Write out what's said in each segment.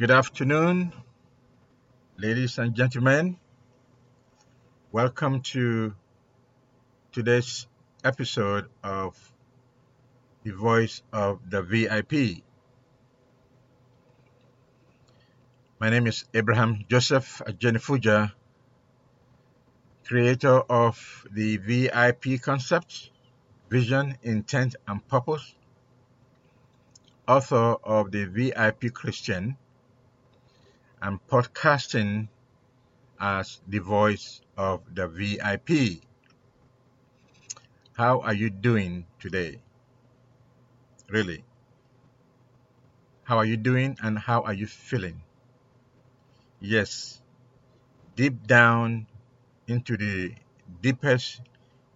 Good afternoon, ladies and gentlemen. Welcome to today's episode of The Voice of the VIP. My name is Abraham Joseph Ajenifuja, creator of the VIP concept, vision, intent, and purpose, author of the VIP Christian, and podcasting as the voice of the VIP. How are you doing today? Really? How are you doing and how are you feeling? Yes, deep down into the deepest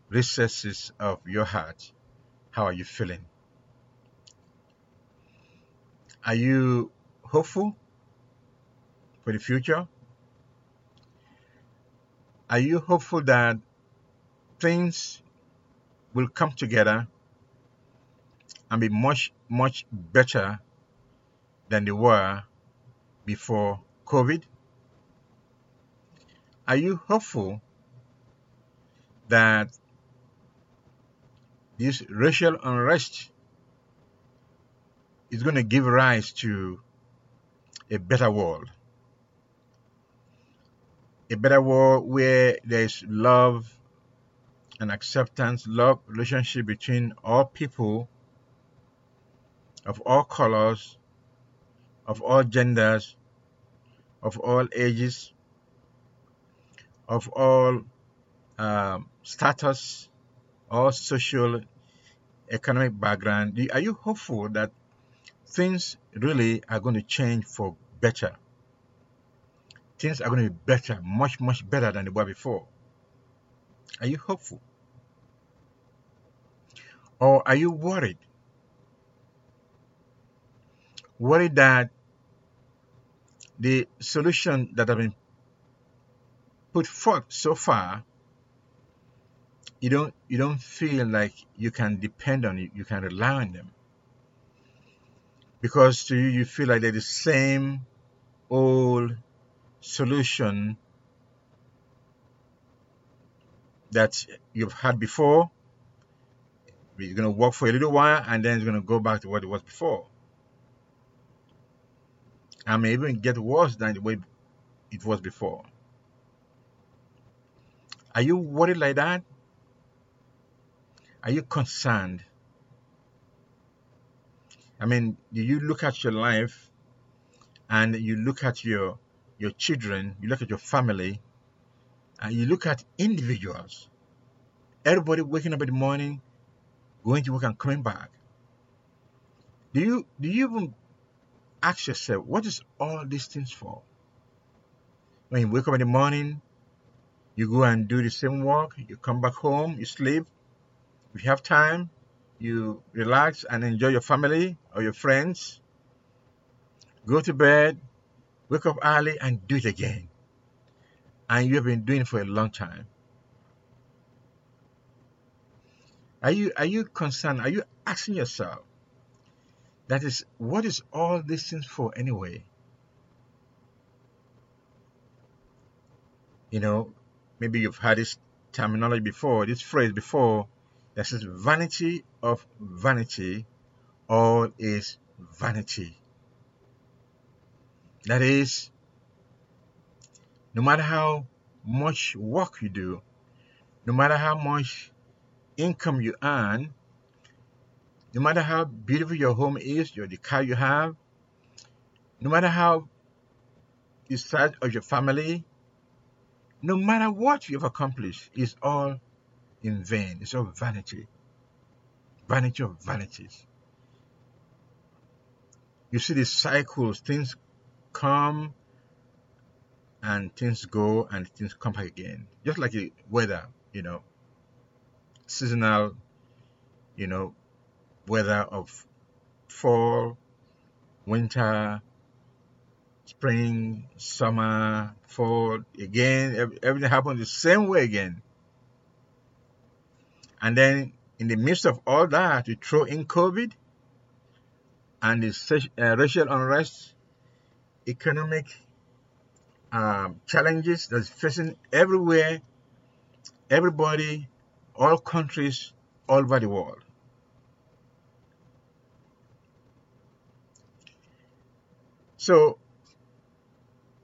recesses of your heart, how are you feeling? Are you hopeful for the future? Are you hopeful that things will come together and be much, much better than they were before COVID? Are you hopeful that this racial unrest is going to give rise to a better world? A better world where there is love and acceptance, love relationship between all people of all colors, of all genders, of all ages, of all um, status, all social, economic background. Are you hopeful that things really are going to change for better? Things are going to be better, much, much better than they were before. Are you hopeful? Or are you worried? Worried that the solution that have been put forth so far, you don't you don't feel like you can depend on it, you can rely on them. Because to you you feel like they're the same old solution that you've had before. It's going to work for a little while and then it's going to go back to what it was before. And may even get worse than the way it was before. Are you worried like that? Are you concerned? I mean, do you look at your life and you look at your your children, you look at your family, and you look at individuals. Everybody waking up in the morning, going to work and coming back. Do you do you even ask yourself what is all these things for? When you wake up in the morning, you go and do the same work, you come back home, you sleep. If you have time, you relax and enjoy your family or your friends. Go to bed, wake up early and do it again. And you have been doing it for a long time. Are you are you concerned? Are you asking yourself that is what is all these things for anyway? You know, maybe you've heard this terminology before, this phrase before that says vanity of vanity, all is vanity. That is, no matter how much work you do, no matter how much income you earn, no matter how beautiful your home is, your the car you have, no matter how the size of your family, no matter what you've accomplished, it's all in vain. It's all vanity. Vanity of vanities. You see the cycles, things come and things go and things come back again. Just like the weather, you know, seasonal, you know, weather of fall, winter, spring, summer, fall, again, everything happens the same way again. And then in the midst of all that, you throw in COVID and the uh, racial unrest economic um, challenges that's facing everywhere, everybody, all countries all over the world. So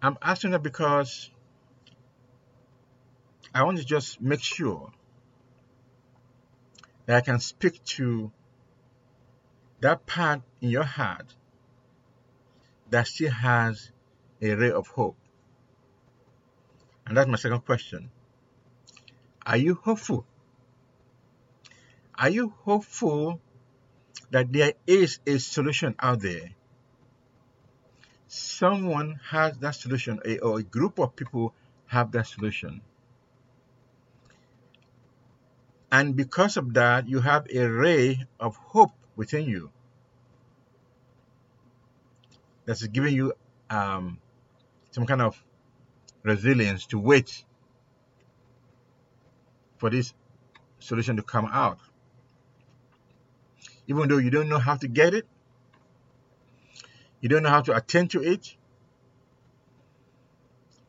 I'm asking that because I want to just make sure that I can speak to that part in your heart that still has a ray of hope. And that's my second question. Are you hopeful? Are you hopeful that there is a solution out there? Someone has that solution, eh, or a group of people have that solution. And because of that, you have a ray of hope within you that's giving you um, some kind of resilience to wait for this solution to come out. Even though you don't know how to get it, you don't know how to attend to it,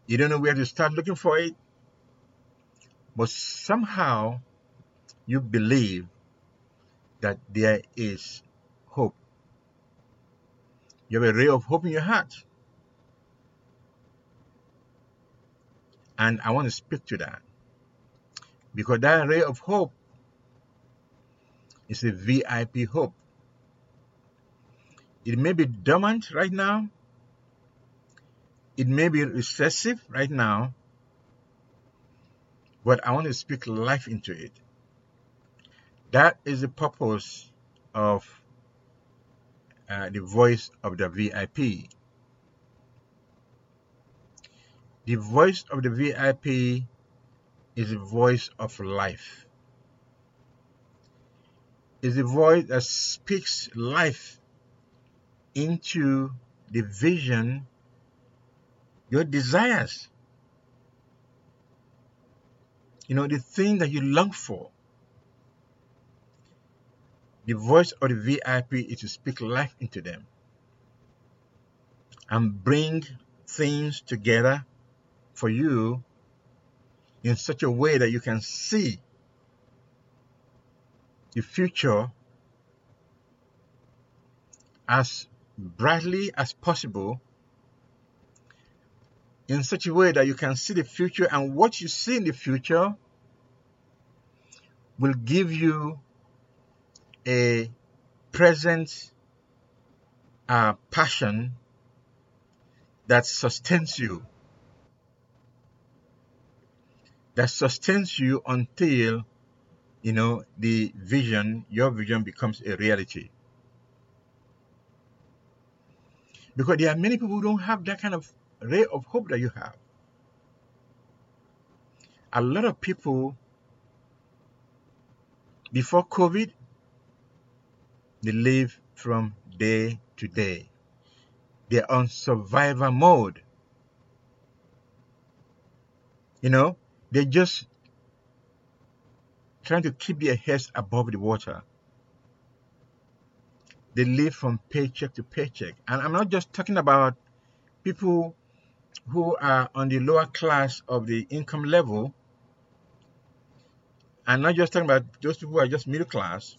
you don't know where to start looking for it, but somehow you believe that there is hope. You have a ray of hope in your heart. And I want to speak to that. Because that ray of hope is a VIP hope. It may be dormant right now. It may be recessive right now. But I want to speak life into it. That is the purpose of uh, the voice of the VIP. The voice of the VIP is the voice of life. Is the voice that speaks life into the vision, your desires. You know, the thing that you long for. The voice of the VIP is to speak life into them and bring things together for you in such a way that you can see the future as brightly as possible in such a way that you can see the future and what you see in the future will give you a present uh, passion that sustains you. That sustains you until, you know, the vision, your vision becomes a reality. Because there are many people who don't have that kind of ray of hope that you have. A lot of people before COVID they live from day to day. They're on survival mode. You know, they're just trying to keep their heads above the water. They live from paycheck to paycheck. And I'm not just talking about people who are on the lower class of the income level. I'm not just talking about those people who are just middle class.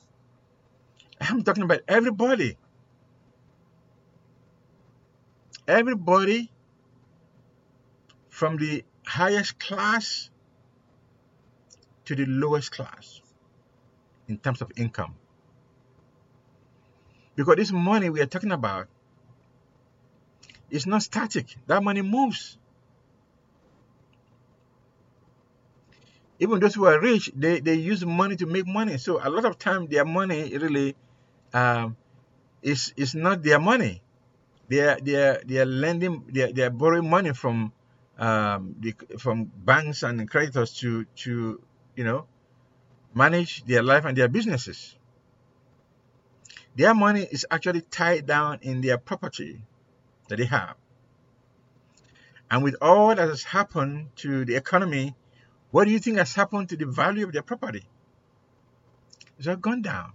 I'm talking about everybody. Everybody from the highest class to the lowest class in terms of income. Because this money we are talking about is not static, that money moves. Even those who are rich, they, they use money to make money. So a lot of time their money really um, is not their money. They are they are they are lending they are, they are borrowing money from um, the, from banks and creditors to to you know manage their life and their businesses. Their money is actually tied down in their property that they have. And with all that has happened to the economy, what do you think has happened to the value of their property? It's all gone down.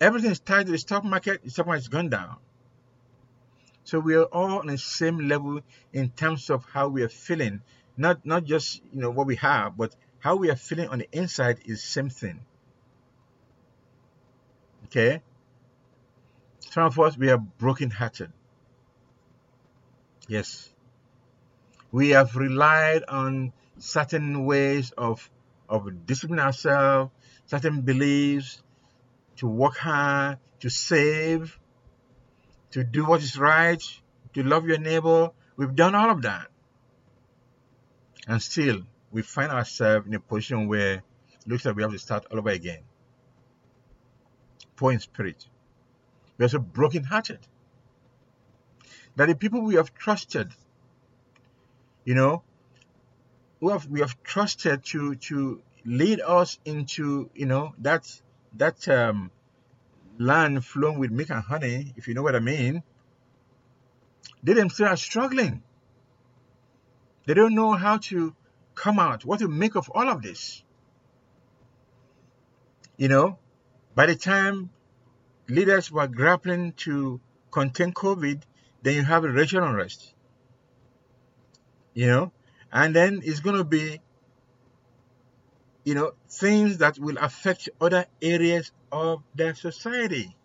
Everything is tied to the stock market. The stock market has gone down. So we are all on the same level in terms of how we are feeling. Not not just you know what we have, but how we are feeling on the inside is same thing. Okay? Some of us we are broken hearted. Yes. We have relied on certain ways of of disciplining ourselves, certain beliefs, to work hard, to save, to do what is right, to love your neighbor. We've done all of that. And still, we find ourselves in a position where it looks like we have to start all over again. Poor in spirit. We are so broken hearted that the people we have trusted, you know, who have we have trusted to to lead us into, you know, that that um, land flowing with milk and honey, if you know what I mean, they themselves are struggling. They don't know how to come out, what to make of all of this. You know, by the time leaders were grappling to contain COVID, then you have a racial unrest. You know, and then it's going to be, you know, things that will affect other areas of their society.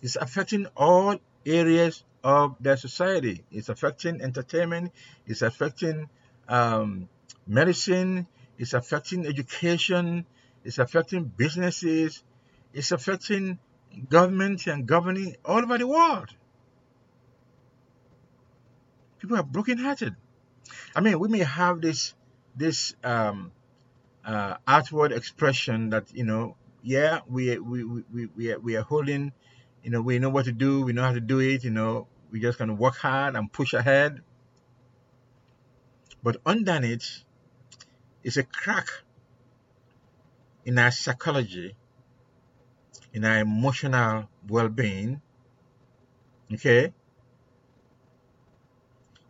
It's affecting all areas of their society. It's affecting entertainment. It's affecting um, medicine. It's affecting education. It's affecting businesses. It's affecting government and governing all over the world. People are broken-hearted. I mean, we may have this this um, uh, outward expression that you know, yeah, we we we we are, we are holding, you know, we know what to do, we know how to do it, you know, we just gonna work hard and push ahead. But underneath is a crack in our psychology, in our emotional well-being, okay?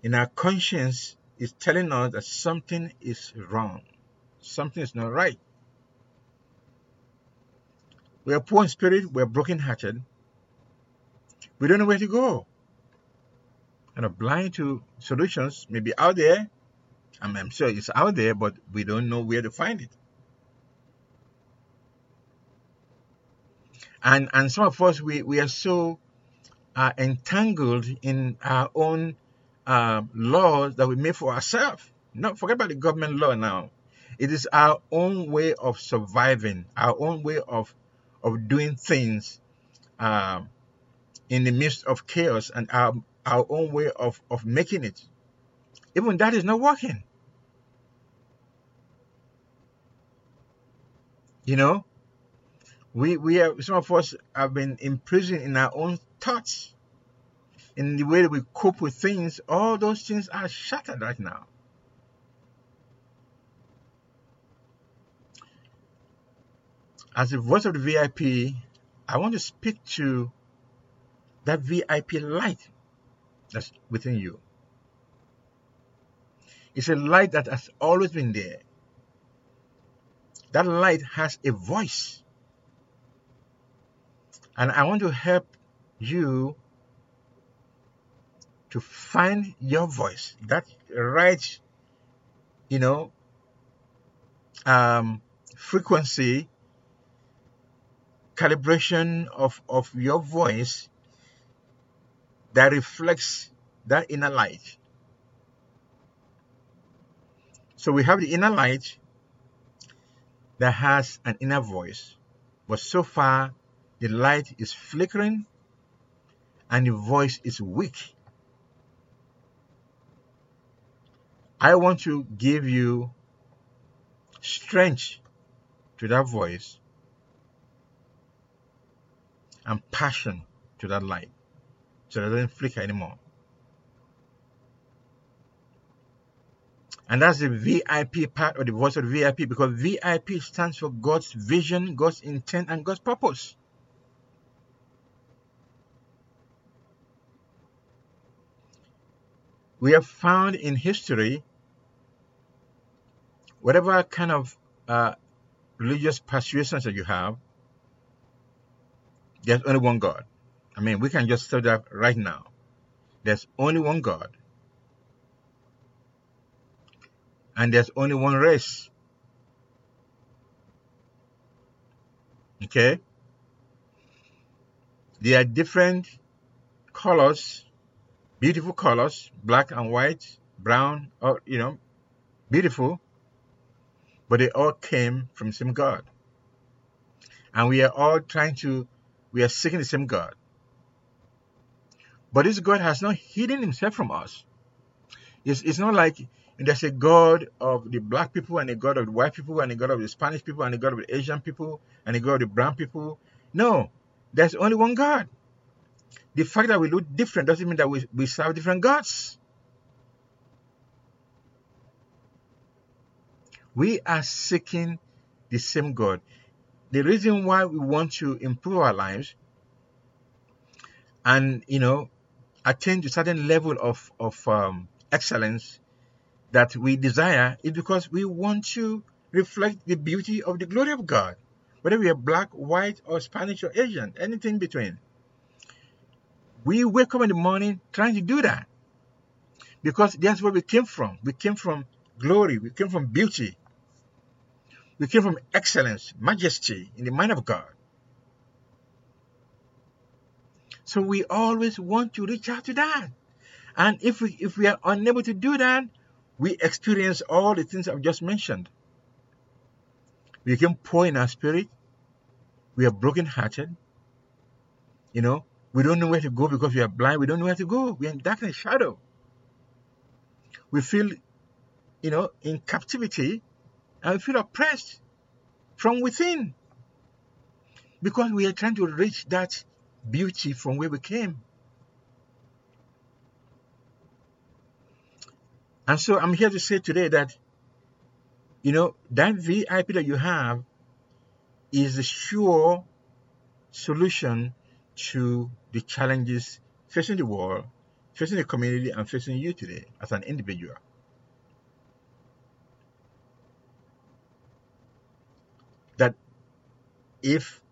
In our conscience is telling us that something is wrong something is not right. We are poor in spirit, we are broken-hearted. We don't know where to go. And are blind to solutions, maybe out there. I mean, I'm sure it's out there, but we don't know where to find it. And and some of us we, we are so uh, entangled in our own uh, laws that we make for ourselves. Not forget about the government law now. It is our own way of surviving, our own way of of doing things um, in the midst of chaos, and our our own way of of making it. Even that is not working. You know, we we have some of us have been imprisoned in our own thoughts, in the way that we cope with things. All those things are shattered right now. as a voice of the VIP, I want to speak to that VIP light that's within you. It's a light that has always been there. That light has a voice. And I want to help you to find your voice, that right, you know, um, frequency calibration of, of your voice that reflects that inner light. So we have the inner light that has an inner voice, but so far the light is flickering and the voice is weak. I want to give you strength to that voice and passion to that light so that it doesn't flicker anymore. And that's the VIP part of the voice of the VIP because VIP stands for God's vision, God's intent, and God's purpose. We have found in history, whatever kind of uh, religious persuasions that you have, there's only one God. I mean, we can just say that right now. There's only one God. And there's only one race. Okay? There are different colors, beautiful colors, black and white, brown, or, you know, beautiful. But they all came from the same God. And we are all trying to, we are seeking the same God. But this God has not hidden himself from us. It's, it's not like there's a God of the black people and a God of the white people and a God of the Spanish people and a God of the Asian people and a God of the brown people. No, there's only one God. The fact that we look different doesn't mean that we, we serve different gods. We are seeking the same God. The reason why we want to improve our lives and, you know, attain to certain level of, of um, excellence that we desire is because we want to reflect the beauty of the glory of God. Whether we are black, white, or Spanish or Asian, anything between. We wake up in the morning trying to do that. Because that's where we came from. We came from glory. We came from beauty. We came from excellence, majesty in the mind of God. So we always want to reach out to that. And if we if we are unable to do that, we experience all the things I've just mentioned. We become poor in our spirit. We are broken-hearted. You know, we don't know where to go because we are blind. We don't know where to go. We're in darkness, shadow. We feel, you know, in captivity we feel oppressed from within because we are trying to reach that beauty from where we came. And so I'm here to say today that, you know, that VIP that you have is the sure solution to the challenges facing the world, facing the community, and facing you today as an individual. If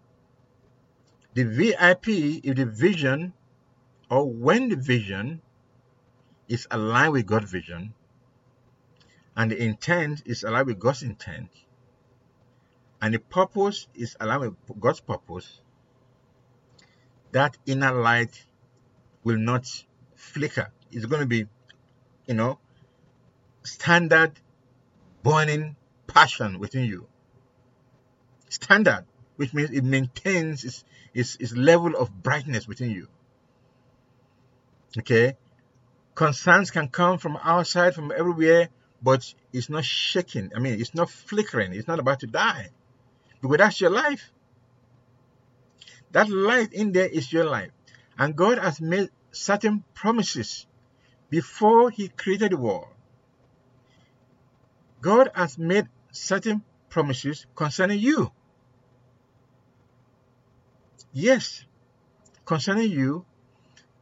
the VIP is the vision, or when the vision is aligned with God's vision, and the intent is aligned with God's intent, and the purpose is aligned with God's purpose, that inner light will not flicker. It's going to be, you know, standard burning passion within you. Standard, which means it maintains its, its, its level of brightness within you. Okay? Concerns can come from outside, from everywhere, but it's not shaking. I mean, it's not flickering. It's not about to die. Because that's your life. That light in there is your life. And God has made certain promises before He created the world. God has made certain promises concerning you. Yes, concerning you,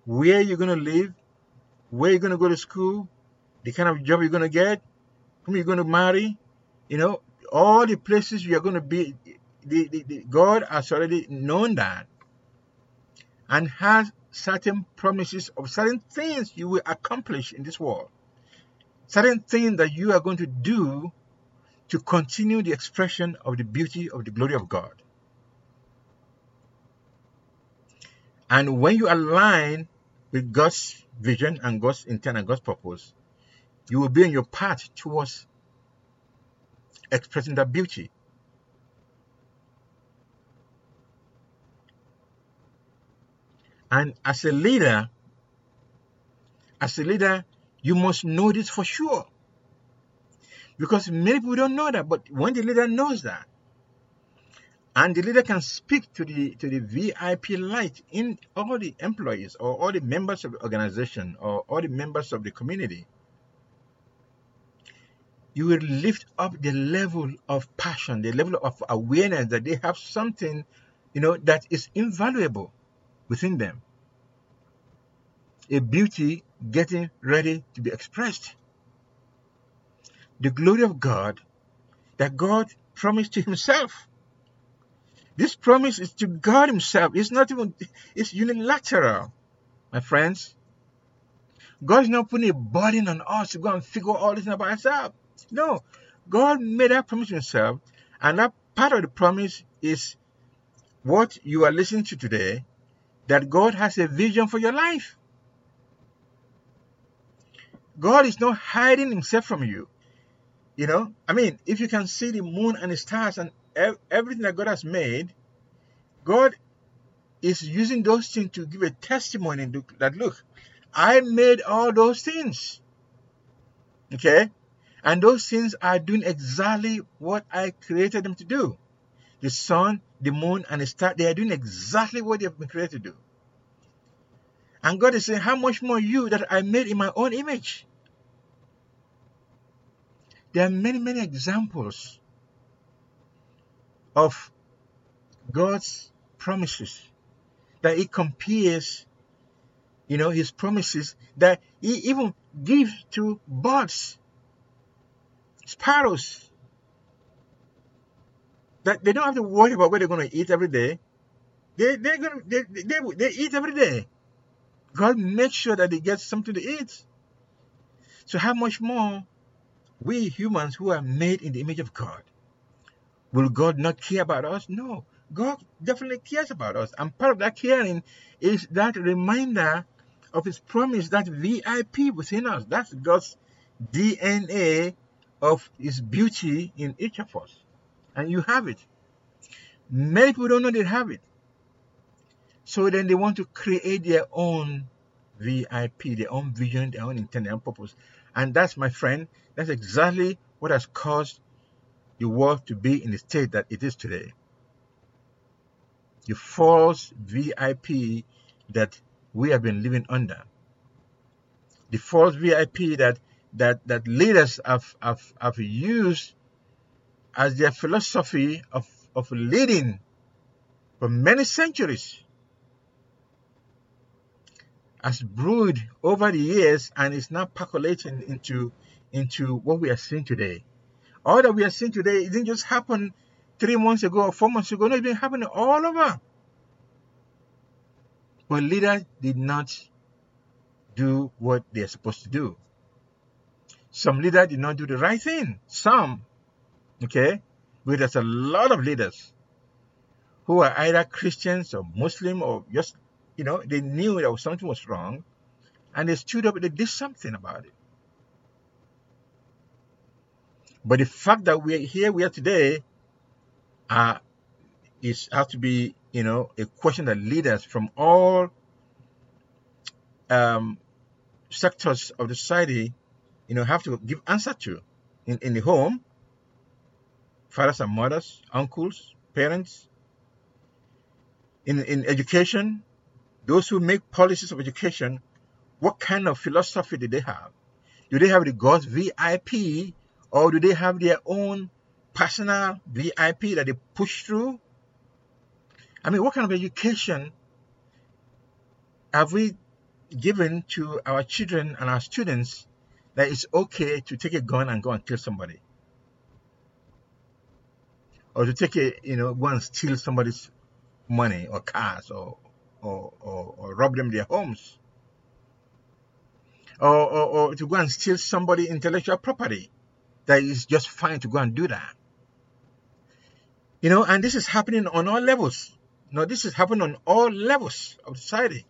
where you're going to live, where you're going to go to school, the kind of job you're going to get, whom you're going to marry, you know, all the places you're going to be. The, the, the, God has already known that and has certain promises of certain things you will accomplish in this world, certain things that you are going to do to continue the expression of the beauty of the glory of God. And when you align with God's vision and God's intent and God's purpose, you will be on your path towards expressing that beauty. And as a leader, as a leader, you must know this for sure. Because many people don't know that, but when the leader knows that, and the leader can speak to the to the VIP light in all the employees or all the members of the organization or all the members of the community. You will lift up the level of passion, the level of awareness that they have something, you know, that is invaluable within them. A beauty getting ready to be expressed. The glory of God that God promised to Himself This promise is to God Himself. It's not even, it's unilateral, my friends. God is not putting a burden on us to go and figure all this out by ourselves. No. God made that promise Himself, and that part of the promise is what you are listening to today that God has a vision for your life. God is not hiding Himself from you. You know, I mean, if you can see the moon and the stars and everything that God has made, God is using those things to give a testimony that look, I made all those things. Okay? And those things are doing exactly what I created them to do. The sun, the moon, and the star, they are doing exactly what they have been created to do. And God is saying, How much more you that I made in my own image? There are many, many examples of God's promises that He compares, you know, His promises that He even gives to birds, sparrows, that they don't have to worry about what they're going to eat every day. They, they're going to, they, they, they eat every day. God makes sure that they get something to eat. So how much more we humans who are made in the image of God, will God not care about us? No. God definitely cares about us. And part of that caring is that reminder of his promise, that VIP within us. That's God's DNA of his beauty in each of us. And you have it. Many people don't know they have it. So then they want to create their own VIP, their own vision, their own intent, their own purpose. And that's, my friend, that's exactly what has caused the world to be in the state that it is today. The false VIP that we have been living under. The false VIP that that that leaders have, have, have used as their philosophy of, of leading for many centuries has brewed over the years and is now percolating into into what we are seeing today. All that we are seeing today it didn't just happen three months ago or four months ago. No, it's been happening all over. But leaders did not do what they're supposed to do. Some leaders did not do the right thing. Some, okay? But there's a lot of leaders who are either Christians or Muslim or just you know, they knew that something was wrong and they stood up and they did something about it. But the fact that we're here, we are today, uh, is has to be, you know, a question that leaders from all um, sectors of the society, you know, have to give answer to. In, in the home, fathers and mothers, uncles, parents, in, in education, those who make policies of education, what kind of philosophy do they have? Do they have the God's VIP or do they have their own personal VIP that they push through? I mean, what kind of education have we given to our children and our students that it's okay to take a gun and go and kill somebody? Or to take a, you know, go and steal somebody's money or cars or or, or, or rob them their homes. Or, or, or to go and steal somebody intellectual property. That is just fine to go and do that. You know, and this is happening on all levels. No, this is happening on all levels of society.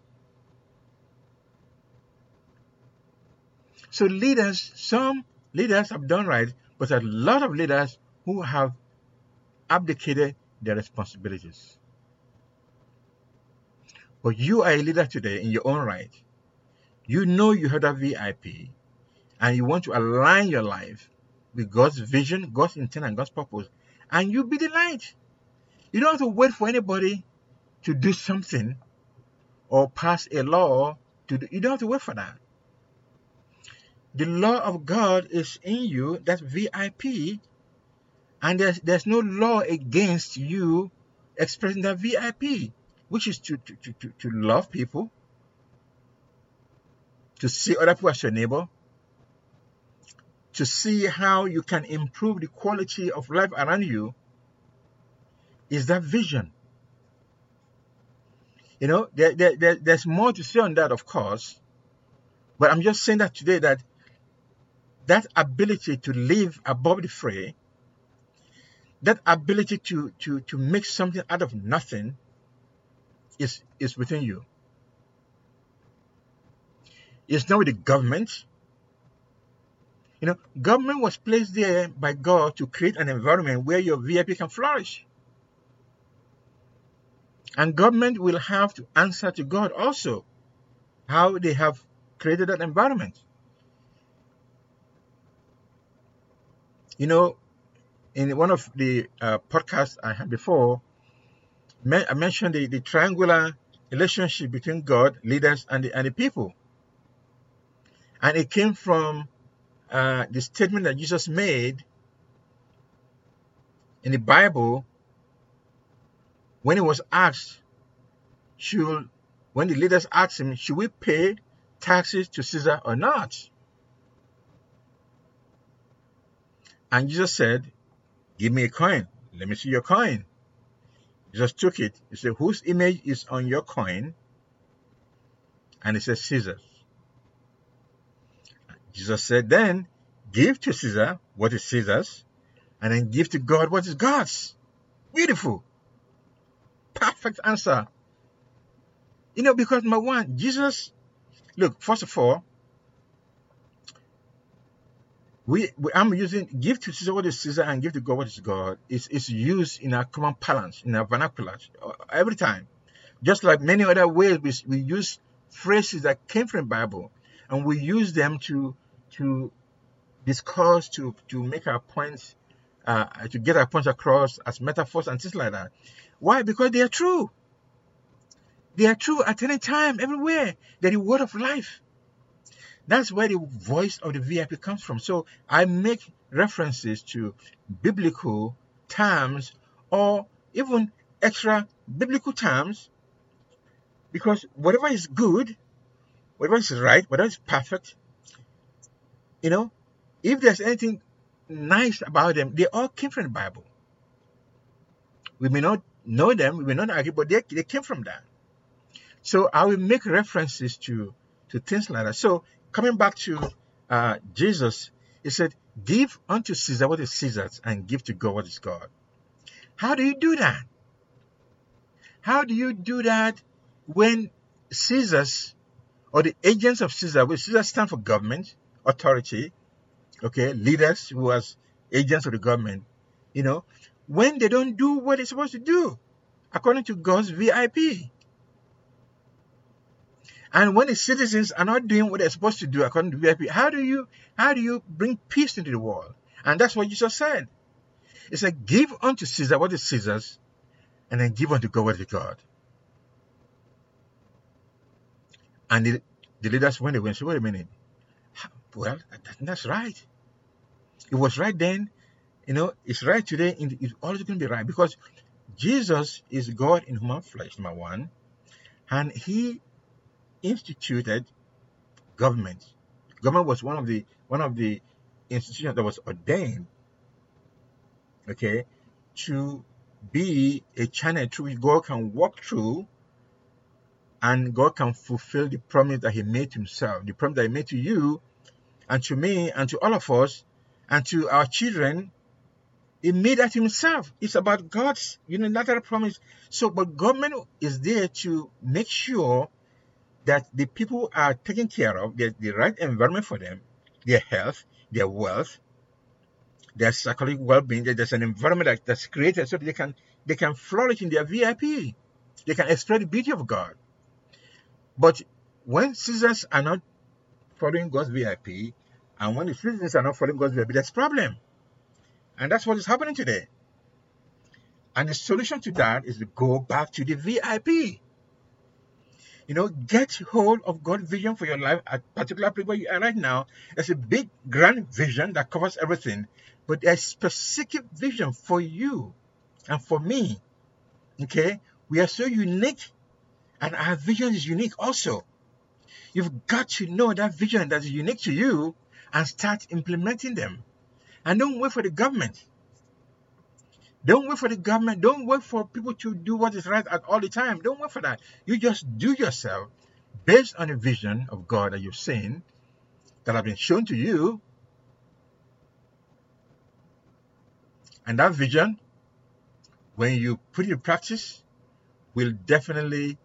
So leaders, some leaders have done right, but a lot of leaders who have abdicated their responsibilities. But you are a leader today in your own right. You know you have a VIP and you want to align your life with God's vision, God's intent, and God's purpose. And you be the light. You don't have to wait for anybody to do something or pass a law to do, you don't have to wait for that. The law of God is in you, that's VIP, and there's there's no law against you expressing that VIP which is to, to, to, to love people, to see other people as your neighbor, to see how you can improve the quality of life around you, is that vision. You know, there, there, there, there's more to say on that, of course, but I'm just saying that today that that ability to live above the fray, that ability to, to, to make something out of nothing is, is within you. It's not with the government. You know, government was placed there by God to create an environment where your VIP can flourish. And government will have to answer to God also how they have created that environment. You know, in one of the uh, podcasts I had before, I mentioned the, the triangular relationship between God, leaders, and the, and the people. And it came from uh, the statement that Jesus made in the Bible when he was asked, should, when the leaders asked him, should we pay taxes to Caesar or not? And Jesus said, Give me a coin. Let me see your coin. Jesus took it. He said, Whose image is on your coin? And he said, Caesar's. Jesus said, Then give to Caesar what is Caesar's, and then give to God what is God's. Beautiful. Perfect answer. You know, because number one, Jesus, look, first of all, we, we, I'm using give to Caesar what is Caesar and give to God what is God. It's, it's used in our common parlance, in our vernacular, every time. Just like many other ways, we, we use phrases that came from the Bible, and we use them to to discuss, to to make our points, uh, to get our points across as metaphors and things like that. Why? Because they are true. They are true at any time, everywhere. They're the word of life. That's where the voice of the VIP comes from. So I make references to biblical terms or even extra biblical terms because whatever is good, whatever is right, whatever is perfect, you know, if there's anything nice about them, they all came from the Bible. We may not know them, we may not agree, but they, they came from that. So I will make references to to things like that. So coming back to uh, Jesus, he said, Give unto Caesar what is Caesar's and give to God what is God. How do you do that? How do you do that when Caesar's or the agents of Caesar, which Caesar stand for government, authority, okay, leaders who are agents of the government, you know, when they don't do what they're supposed to do according to God's VIP? And when the citizens are not doing what they're supposed to do according to VIP, how do you how do you bring peace into the world? And that's what Jesus said. He said, Give unto Caesar what is Caesar's, and then give unto God what is God. And the, the leaders, when they went, said, Wait a minute. Well, that's right. It was right then. You know, it's right today. It's always going to be right because Jesus is God in human flesh, number one. And he instituted government. Government was one of the one of the institutions that was ordained, okay, to be a channel through which God can walk through and God can fulfill the promise that He made to Himself, the promise that He made to you and to me and to all of us and to our children. He made that Himself. It's about God's unilateral promise. So, but government is there to make sure that the people are taken care of, there's the right environment for them, their health, their wealth, their psychological well-being. There's an environment that, that's created so they can they can flourish in their VIP. They can express the beauty of God. But when citizens are not following God's VIP, and when the citizens are not following God's VIP, there's problem. And that's what is happening today. And the solution to that is to go back to the VIP. You know, get hold of God's vision for your life at particular place where you are right now. There's a big, grand vision that covers everything, but there's specific vision for you and for me. Okay, we are so unique, and our vision is unique also. You've got to know that vision that is unique to you and start implementing them. And don't wait for the government. Don't wait for the government. Don't wait for people to do what is right at all the time. Don't wait for that. You just do yourself based on a vision of God that you've seen, that have been shown to you. And that vision, when you put it in practice, will definitely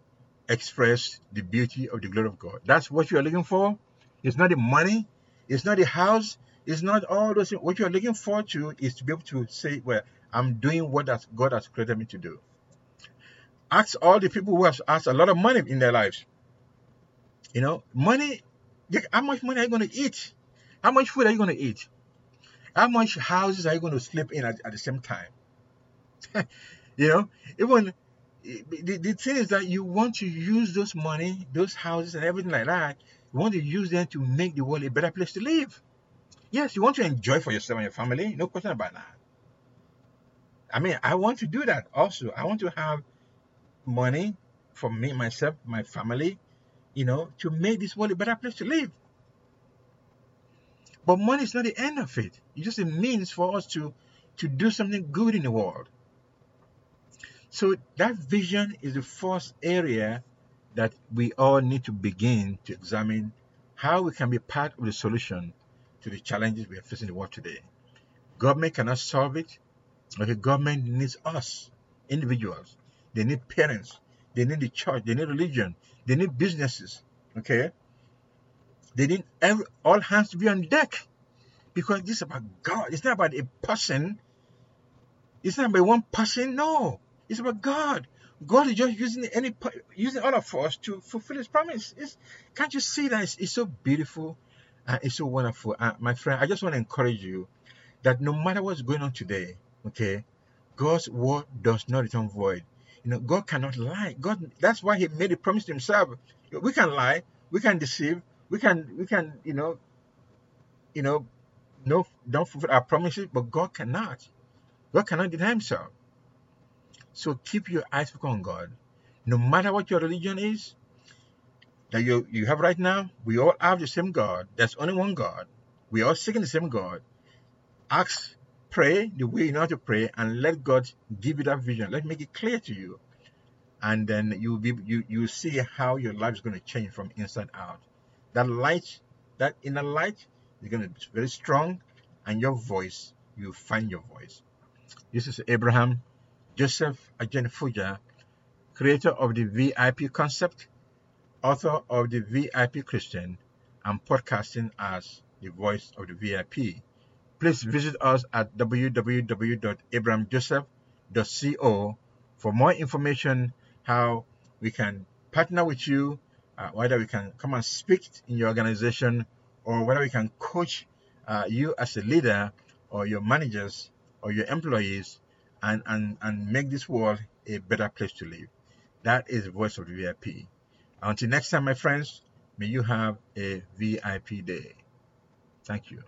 express the beauty of the glory of God. That's what you are looking for. It's not the money, it's not the house, it's not all those things. What you're looking for to is to be able to say, Well, I'm doing what God has created me to do. Ask all the people who have asked a lot of money in their lives. You know, money, how much money are you going to eat? How much food are you going to eat? How much houses are you going to sleep in at, at the same time? you know, even the, the thing is that you want to use those money, those houses, and everything like that. You want to use them to make the world a better place to live. Yes, you want to enjoy for yourself and your family, no question about that. I mean, I want to do that also. I want to have money for me, myself, my family, you know, to make this world a better place to live. But money is not the end of it. It's just a means for us to to do something good in the world. So that vision is the first area that we all need to begin to examine how we can be part of the solution to the challenges we are facing in the world today. Government cannot solve it. Okay, government needs us, individuals. They need parents. They need the church. They need religion. They need businesses. Okay. They need every, all hands to be on deck because this is about God. It's not about a person. It's not about one person. No, it's about God. God is just using any using all of us to fulfill His promise. It's, can't you see that it's, it's so beautiful and it's so wonderful, uh, my friend? I just want to encourage you that no matter what's going on today, okay, God's word does not return void. You know, God cannot lie. God, that's why He made a promise to Himself. We can lie, we can deceive, we can, we can, you know, you know, no, don't fulfill our promises, but God cannot. God cannot deny Himself. So keep your eyes focused on God. No matter what your religion is that you, you have right now, we all have the same God. There's only one God. We all seeking the same God. Ask pray the way you know how to pray and let God give you that vision. Let make it clear to you. And then you'll be you you see how your life is going to change from inside out. That light, that inner light is going to be very strong, and your voice, you find your voice. This is Abraham Joseph Agyeng-Fuja, creator of the VIP concept, author of the VIP Christian, and podcasting as the voice of the VIP please visit us at www.abrahamjoseph.co for more information how we can partner with you, uh, whether we can come and speak in your organization, or whether we can coach uh, you as a leader or your managers or your employees and, and, and make this world a better place to live. That is voice of the VIP. Until next time, my friends, may you have a VIP day. Thank you.